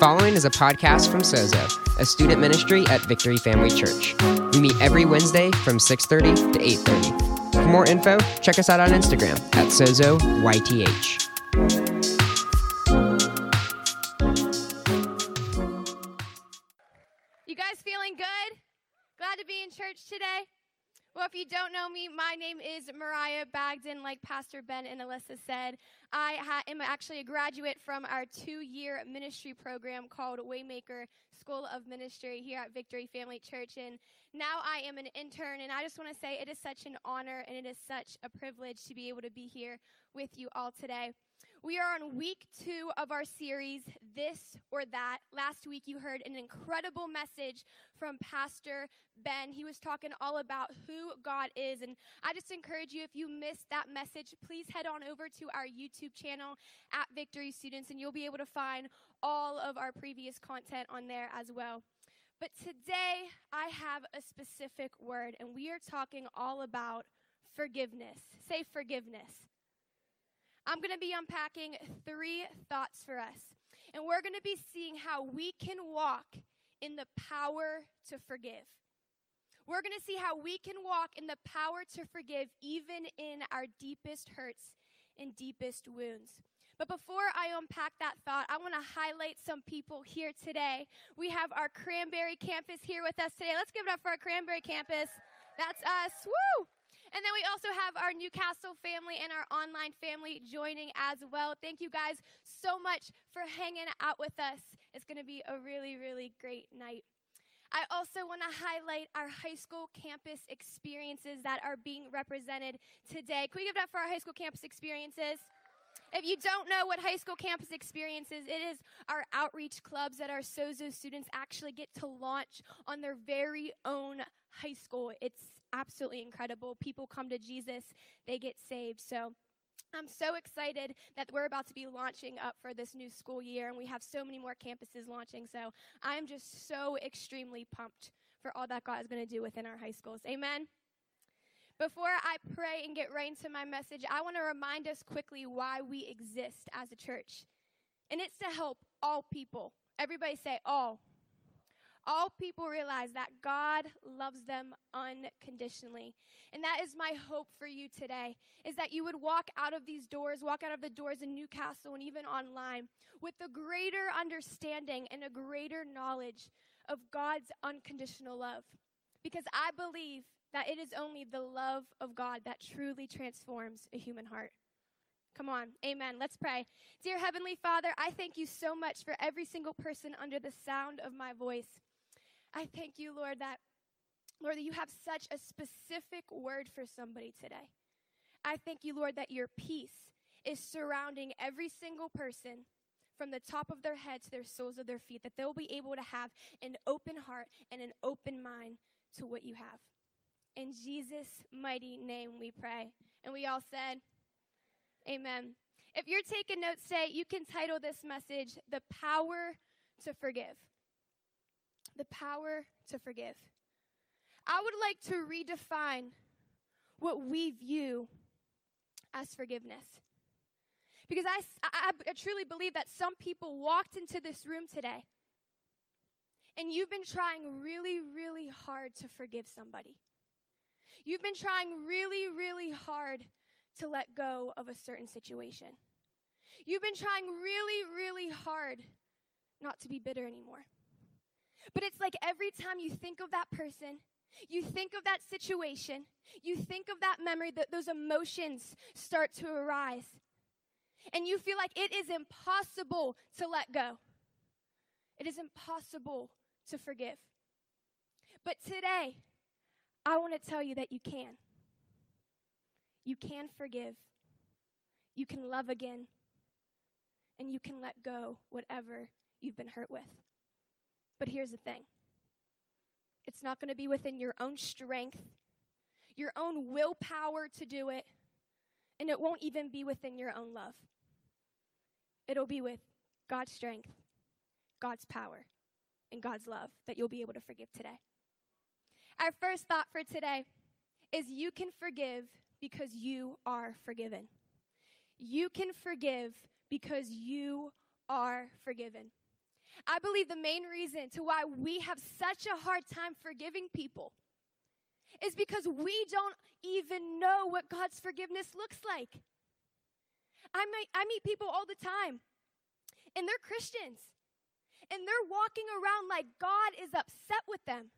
following is a podcast from Sozo, a student ministry at Victory Family Church. We meet every Wednesday from 6:30 to 8:30. For more info, check us out on Instagram at SozoYTH. You guys feeling good? Glad to be in church today? Well, if you don't know me, my name is Mariah Bagden, like Pastor Ben and Alyssa said. I ha- am actually a graduate from our two year ministry program called Waymaker School of Ministry here at Victory Family Church. And now I am an intern, and I just want to say it is such an honor and it is such a privilege to be able to be here with you all today. We are on week two of our series, This or That. Last week, you heard an incredible message from Pastor Ben. He was talking all about who God is. And I just encourage you, if you missed that message, please head on over to our YouTube channel at Victory Students, and you'll be able to find all of our previous content on there as well. But today, I have a specific word, and we are talking all about forgiveness. Say forgiveness. I'm going to be unpacking three thoughts for us. And we're going to be seeing how we can walk in the power to forgive. We're going to see how we can walk in the power to forgive even in our deepest hurts and deepest wounds. But before I unpack that thought, I want to highlight some people here today. We have our Cranberry campus here with us today. Let's give it up for our Cranberry campus. That's us. Woo! And then we also have our Newcastle family and our online family joining as well. Thank you guys so much for hanging out with us. It's going to be a really, really great night. I also want to highlight our high school campus experiences that are being represented today. Can we give it up for our high school campus experiences? If you don't know what high school campus experience is, it is our outreach clubs that our SOZO students actually get to launch on their very own high school. It's absolutely incredible. People come to Jesus, they get saved. So I'm so excited that we're about to be launching up for this new school year, and we have so many more campuses launching. So I'm just so extremely pumped for all that God is going to do within our high schools. Amen. Before I pray and get right into my message, I want to remind us quickly why we exist as a church. And it's to help all people. Everybody say all all people realize that God loves them unconditionally. And that is my hope for you today is that you would walk out of these doors, walk out of the doors in Newcastle and even online with a greater understanding and a greater knowledge of God's unconditional love. Because I believe that it is only the love of God that truly transforms a human heart. Come on. Amen. Let's pray. Dear Heavenly Father, I thank you so much for every single person under the sound of my voice. I thank you, Lord, that, Lord, that you have such a specific word for somebody today. I thank you, Lord, that your peace is surrounding every single person from the top of their head to their soles of their feet, that they'll be able to have an open heart and an open mind to what you have. In Jesus' mighty name we pray. And we all said, Amen. If you're taking notes today, you can title this message, The Power to Forgive the power to forgive. I would like to redefine what we view as forgiveness. Because I, I, I, truly believe that some people walked into this room today and you've been trying really, really hard to forgive somebody. You've been trying really, really hard to let go of a certain situation. You've been trying really, really hard not to be bitter anymore. But it's like every time you think of that person, you think of that situation, you think of that memory, that those emotions start to arise. And you feel like it is impossible to let go. It is impossible to forgive. But today, I want to tell you that you can. You can forgive. You can love again. And you can let go whatever you've been hurt with. But here's the thing it's not going to be within your own strength, your own willpower to do it, and it won't even be within your own love. It'll be with God's strength, God's power, and God's love that you'll be able to forgive today. Our first thought for today is you can forgive because you are forgiven. You can forgive because you are forgiven. I believe the main reason to why we have such a hard time forgiving people is because we don't even know what God's forgiveness looks like. I, might, I meet people all the time, and they're Christians, and they're walking around like God is upset with them.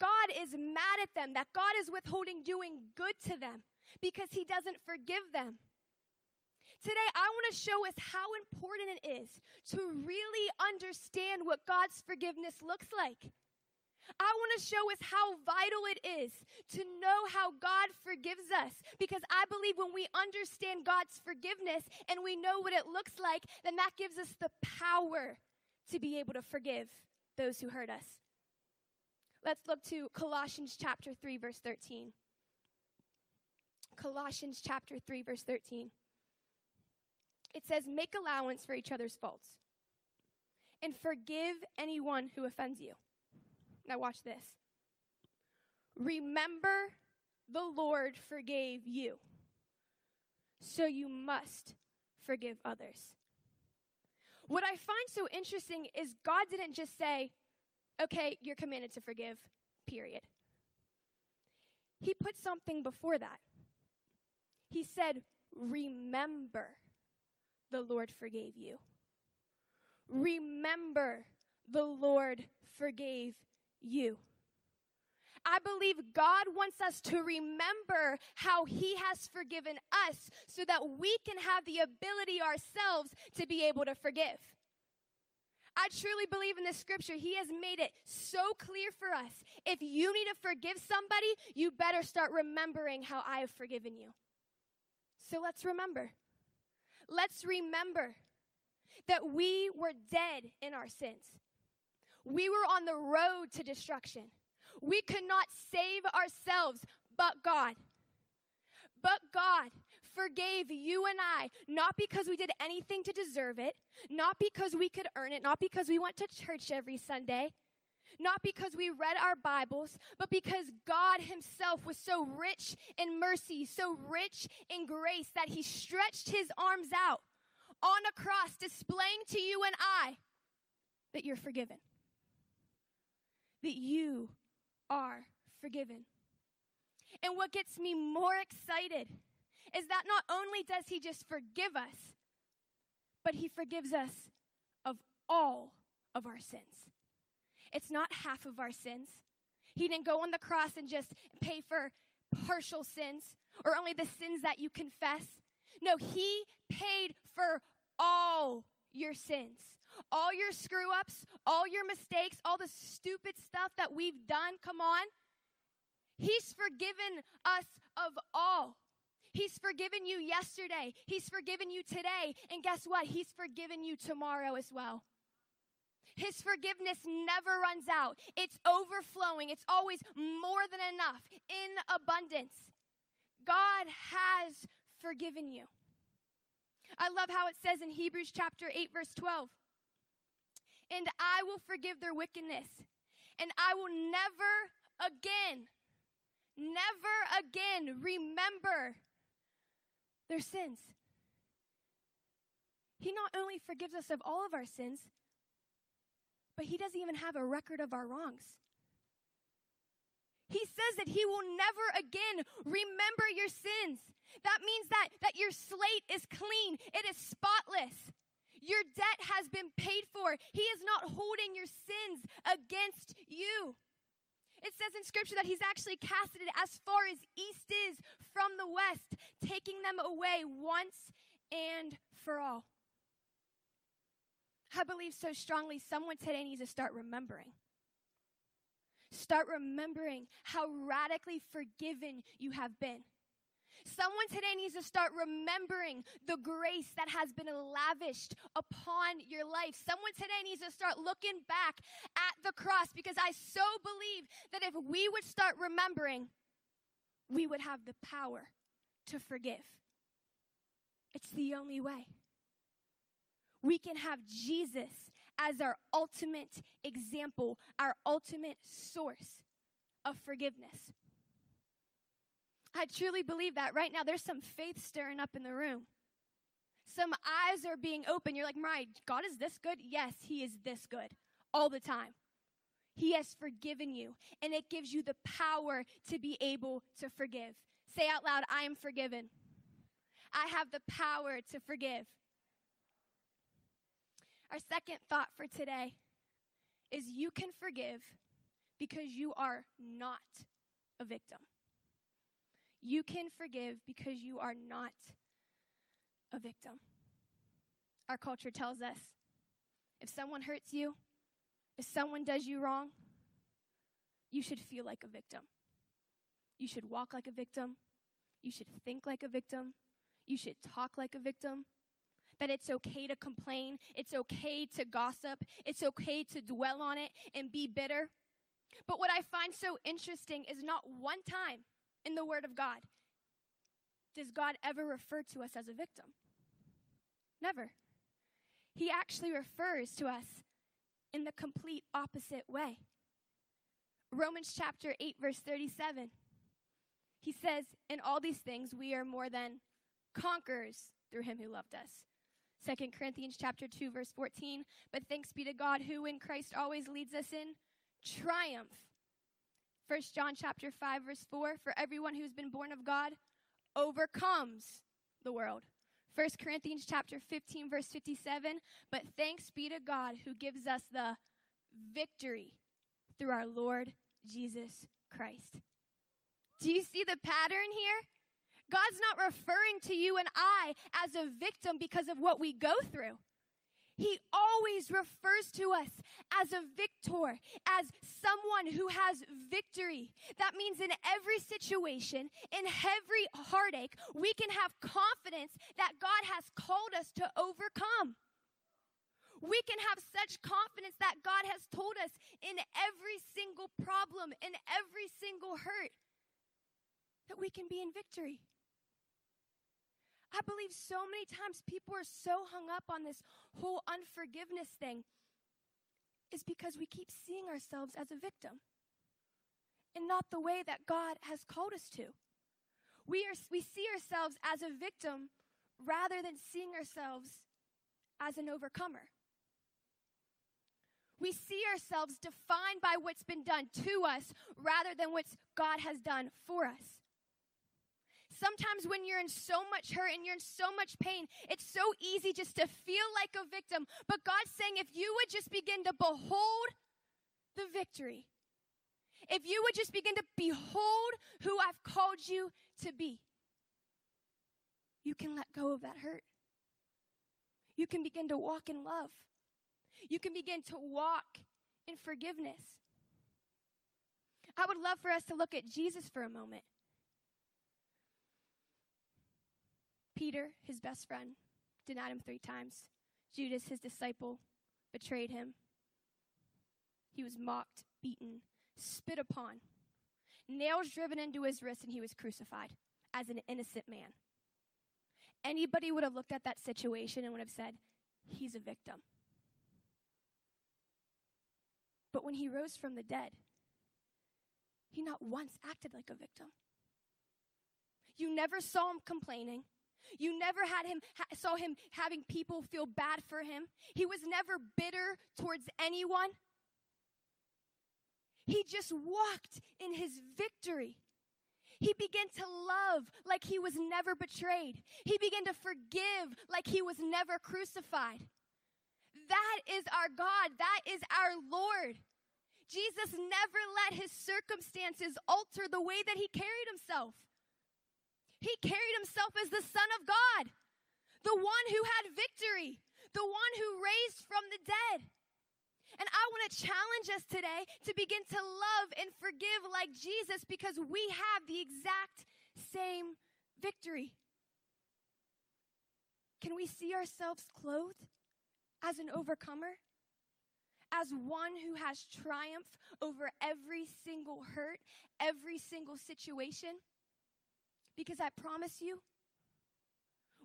God is mad at them, that God is withholding doing good to them because He doesn't forgive them. Today, I want to show us how important it is to really understand what God's forgiveness looks like. I want to show us how vital it is to know how God forgives us because I believe when we understand God's forgiveness and we know what it looks like, then that gives us the power to be able to forgive those who hurt us. Let's look to Colossians chapter 3 verse 13. Colossians chapter 3 verse 13 it says, Make allowance for each other's faults and forgive anyone who offends you. Now, watch this. Remember the Lord forgave you, so you must forgive others. What I find so interesting is God didn't just say, okay, you're commanded to forgive, period. He put something before that. He said, remember the Lord forgave you. Remember, the Lord forgave you. I believe God wants us to remember how He has forgiven us so that we can have the ability ourselves to be able to forgive. I truly believe in this scripture. He has made it so clear for us. If you need to forgive somebody, you better start remembering how I have forgiven you. So let's remember. Let's remember that we were dead in our sins. We were on the road to destruction. We could not save ourselves, but God. But God forgave you and I, not because we did anything to deserve it, not because we could earn it, not because we went to church every Sunday, not because we read our Bibles, but because God Himself was so rich in mercy, so rich in grace, that He stretched His arms out on a cross, displaying to you and I that you're forgiven. That you are forgiven. And what gets me more excited is that not only does He just forgive us, but He forgives us of all of our sins. It's not half of our sins. He didn't go on the cross and just pay for partial sins or only the sins that you confess. No, He paid for all your sins, all your screw ups, all your mistakes, all the stupid stuff that we've done. Come on. He's forgiven us of all. He's forgiven you yesterday. He's forgiven you today. And guess what? He's forgiven you tomorrow as well. His forgiveness never runs out. It's overflowing. It's always more than enough in abundance. God has forgiven you. I love how it says in Hebrews chapter 8 verse 12. And I will forgive their wickedness, and I will never again never again remember their sins. He not only forgives us of all of our sins, but he doesn't even have a record of our wrongs. He says that he will never again remember your sins. That means that, that your slate is clean, it is spotless. Your debt has been paid for. He is not holding your sins against you. It says in scripture that he's actually casted it as far as east is from the west, taking them away once and for all. I believe so strongly someone today needs to start remembering. Start remembering how radically forgiven you have been. Someone today needs to start remembering the grace that has been lavished upon your life. Someone today needs to start looking back at the cross because I so believe that if we would start remembering, we would have the power to forgive. It's the only way we can have Jesus as our ultimate example, our ultimate source of forgiveness. I truly believe that right now there's some faith stirring up in the room. Some eyes are being opened. You're like, Mariah, God is this good? Yes, He is this good all the time. He has forgiven you, and it gives you the power to be able to forgive. Say out loud, I am forgiven. I have the power to forgive. Our second thought for today is you can forgive because you are not a victim. You can forgive because you are not a victim. Our culture tells us if someone hurts you, if someone does you wrong, you should feel like a victim. You should walk like a victim. You should think like a victim. You should talk like a victim. That it's okay to complain. It's okay to gossip. It's okay to dwell on it and be bitter. But what I find so interesting is not one time in the Word of God does God ever refer to us as a victim. Never. He actually refers to us in the complete opposite way. Romans chapter 8, verse 37. He says, In all these things we are more than conquerors through him who loved us. 2 Corinthians chapter 2 verse 14, but thanks be to God who in Christ always leads us in triumph. 1 John chapter 5 verse 4, for everyone who's been born of God overcomes the world. 1 Corinthians chapter 15 verse 57, but thanks be to God who gives us the victory through our Lord Jesus Christ. Do you see the pattern here? God's not referring to you and I as a victim because of what we go through. He always refers to us as a victor, as someone who has victory. That means in every situation, in every heartache, we can have confidence that God has called us to overcome. We can have such confidence that God has told us in every single problem, in every single hurt, that we can be in victory. I believe so many times people are so hung up on this whole unforgiveness thing is because we keep seeing ourselves as a victim and not the way that God has called us to. We, are, we see ourselves as a victim rather than seeing ourselves as an overcomer. We see ourselves defined by what's been done to us rather than what God has done for us sometimes when you're in so much hurt and you're in so much pain, it's so easy just to feel like a victim. But God's saying, if you would just begin to behold the victory, if you would just begin to behold who I've called you to be, you can let go of that hurt. You can begin to walk in love. You can begin to walk in forgiveness. I would love for us to look at Jesus for a moment. Peter, his best friend, denied him three times. Judas, his disciple, betrayed him. He was mocked, beaten, spit upon, nails driven into his wrist, and he was crucified as an innocent man. Anybody would have looked at that situation and would have said, He's a victim. But when he rose from the dead, he not once acted like a victim. You never saw him complaining. You never had him ha- saw him having people feel bad for him. He was never bitter towards anyone. He just walked in his victory. He began to love like he was never betrayed. He began to forgive like he was never crucified. That is our God. That is our Lord. Jesus never let his circumstances alter the way that he carried himself. He carried himself as the Son of God, the one who had victory, the one who raised from the dead. And I want to challenge us today to begin to love and forgive like Jesus because we have the exact same victory. Can we see ourselves clothed as an overcomer? As one who has triumph over every single hurt, every single situation? Because I promise you,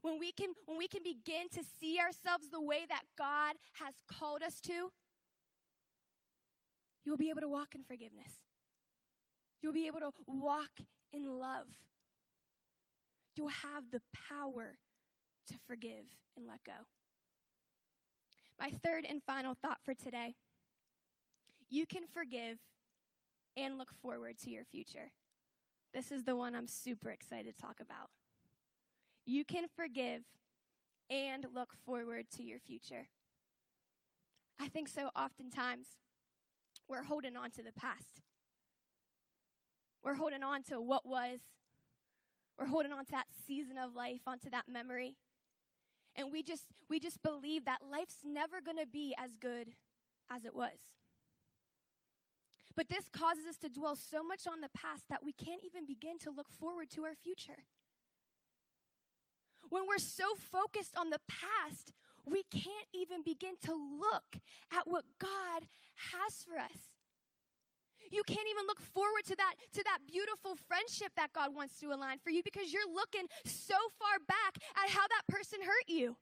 when we can when we can begin to see ourselves the way that God has called us to, you'll be able to walk in forgiveness. You'll be able to walk in love. You'll have the power to forgive and let go. My third and final thought for today you can forgive and look forward to your future. This is the one I'm super excited to talk about. You can forgive and look forward to your future. I think so oftentimes we're holding on to the past. We're holding on to what was. We're holding on to that season of life, onto that memory. And we just we just believe that life's never going to be as good as it was. But this causes us to dwell so much on the past that we can't even begin to look forward to our future. When we're so focused on the past, we can't even begin to look at what God has for us. You can't even look forward to that to that beautiful friendship that God wants to align for you because you're looking so far back at how that person hurt you.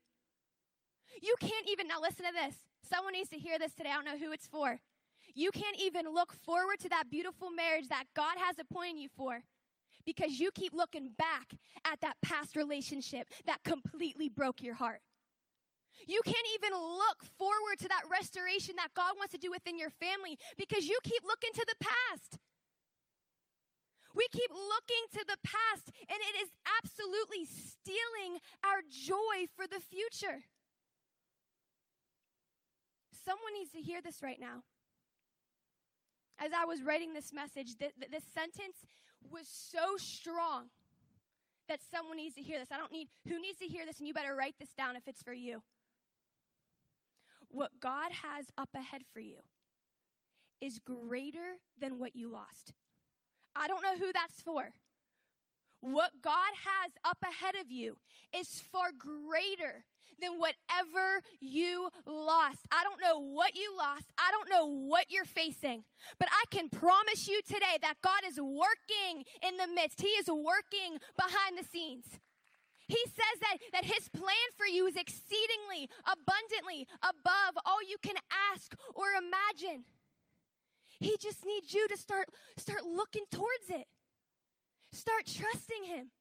You can't even now listen to this. Someone needs to hear this today. I don't know who it's for. You can't even look forward to that beautiful marriage that God has appointed you for because you keep looking back at that past relationship that completely broke your heart. You can't even look forward to that restoration that God wants to do within your family because you keep looking to the past. We keep looking to the past, and it is absolutely stealing our joy for the future. Someone needs to hear this right now. As I was writing this message, th- th- this sentence was so strong that someone needs to hear this. I don't need, who needs to hear this? And you better write this down if it's for you. What God has up ahead for you is greater than what you lost. I don't know who that's for. What God has up ahead of you is far greater than whatever you lost. I don't know what you lost. I don't know what you're facing. But I can promise you today that God is working in the midst. He is working behind the scenes. He says that, that his plan for you is exceedingly, abundantly above all you can ask or imagine. He just needs you to start, start looking towards it. Start trusting him.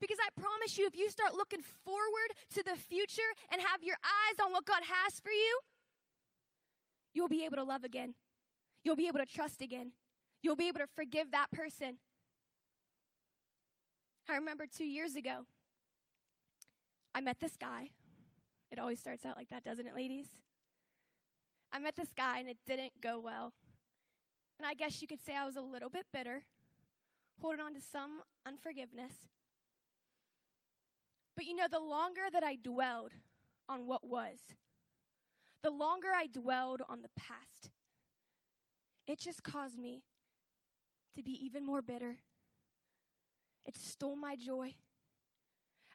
Because I promise you, if you start looking forward to the future and have your eyes on what God has for you, you'll be able to love again. You'll be able to trust again. You'll be able to forgive that person. I remember two years ago, I met this guy. It always starts out like that, doesn't it, ladies? I met this guy and it didn't go well. And I guess you could say I was a little bit bitter, holding on to some unforgiveness. But you know, the longer that I dwelled on what was, the longer I dwelled on the past, it just caused me to be even more bitter. It stole my joy.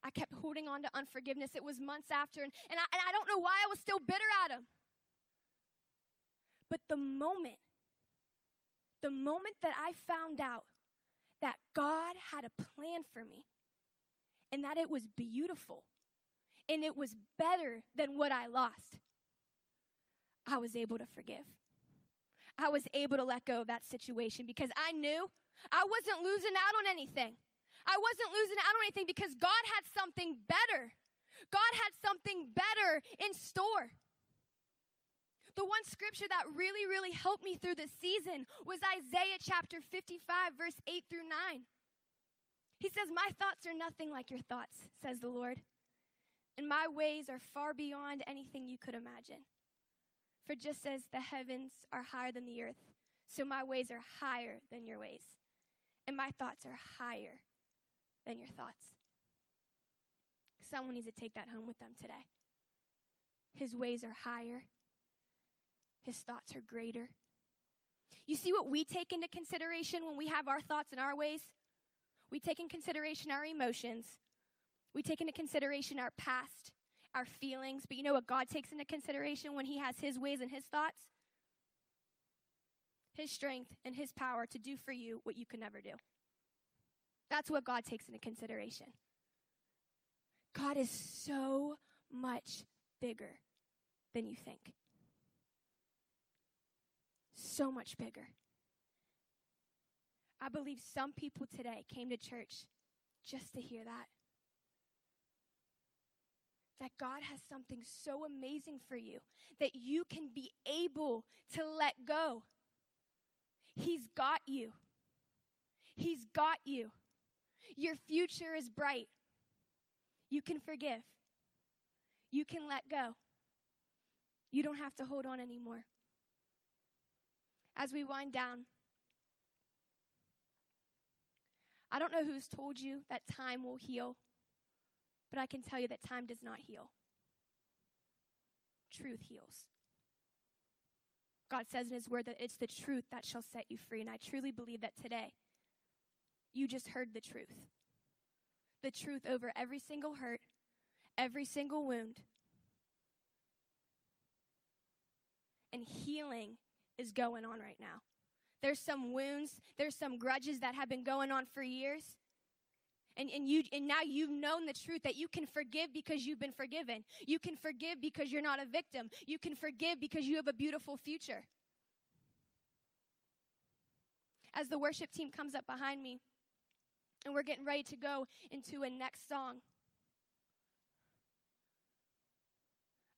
I kept holding on to unforgiveness. It was months after, and, and, I, and I don't know why I was still bitter at him. But the moment, the moment that I found out God had a plan for me, and that it was beautiful and it was better than what I lost, I was able to forgive. I was able to let go of that situation because I knew I wasn't losing out on anything. I wasn't losing out on anything because God had something better. God had something better in store. The one scripture that really, really helped me through this season was Isaiah chapter 55, verse 8 through 9. He says, My thoughts are nothing like your thoughts, says the Lord, and my ways are far beyond anything you could imagine. For just as the heavens are higher than the earth, so my ways are higher than your ways, and my thoughts are higher than your thoughts. Someone needs to take that home with them today. His ways are higher, his thoughts are greater. You see what we take into consideration when we have our thoughts and our ways? We take in consideration our emotions. We take into consideration our past, our feelings. But you know what God takes into consideration when He has His ways and His thoughts? His strength and His power to do for you what you could never do. That's what God takes into consideration. God is so much bigger than you think. So much bigger. I believe some people today came to church just to hear that. that God has something so amazing for you that you can be able to let go. He's got you. He's got you. Your future is bright. You can forgive. You can let go. You don't have to hold on anymore. As we wind down, I don't know who's told you that time will heal, but I can tell you that time does not heal. Truth heals. God says in His Word that it's the truth that shall set you free, and I truly believe that today you just heard the truth. The truth over every single hurt, every single wound. And healing is going on right now. There's some wounds, there's some grudges that have been going on for years. And, and you and now you've known the truth that you can forgive because you've been forgiven. You can forgive because you're not a victim. You can forgive because you have a beautiful future. As the worship team comes up behind me, and we're getting ready to go into a next song.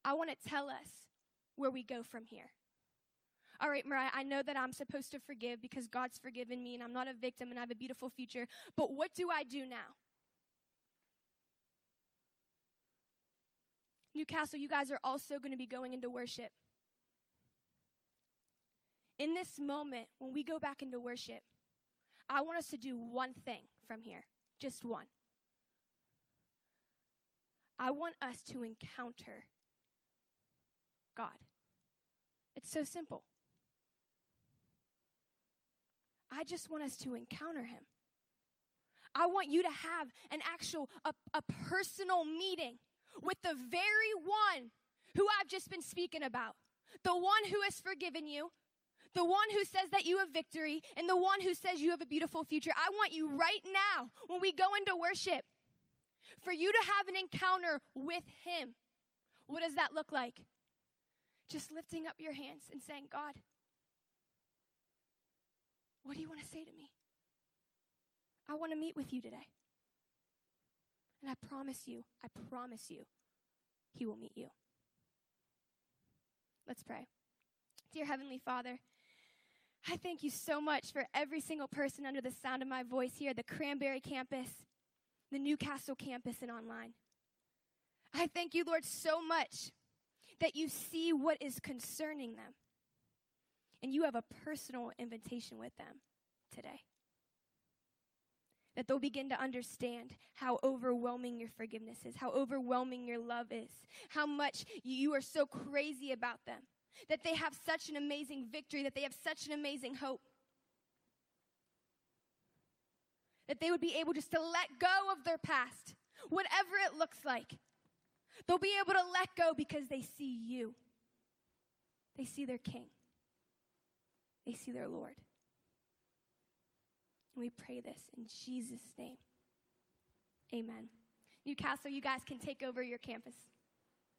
I want to tell us where we go from here. All right, Mariah, I know that I'm supposed to forgive because God's forgiven me and I'm not a victim and I have a beautiful future, but what do I do now? Newcastle, you guys are also going to be going into worship. In this moment, when we go back into worship, I want us to do one thing from here, just one. I want us to encounter God. It's so simple. I just want us to encounter him. I want you to have an actual, a, a personal meeting with the very one who I've just been speaking about. The one who has forgiven you, the one who says that you have victory, and the one who says you have a beautiful future. I want you right now, when we go into worship, for you to have an encounter with him. What does that look like? Just lifting up your hands and saying, God, what do you want to say to me? I want to meet with you today. And I promise you, I promise you, He will meet you. Let's pray. Dear Heavenly Father, I thank you so much for every single person under the sound of my voice here the Cranberry campus, the Newcastle campus, and online. I thank you, Lord, so much that you see what is concerning them. And you have a personal invitation with them today. That they'll begin to understand how overwhelming your forgiveness is, how overwhelming your love is, how much you are so crazy about them, that they have such an amazing victory, that they have such an amazing hope. That they would be able just to let go of their past, whatever it looks like. They'll be able to let go because they see you. They see their king see their Lord. And we pray this in Jesus' name. Amen. Newcastle, you guys can take over your campus.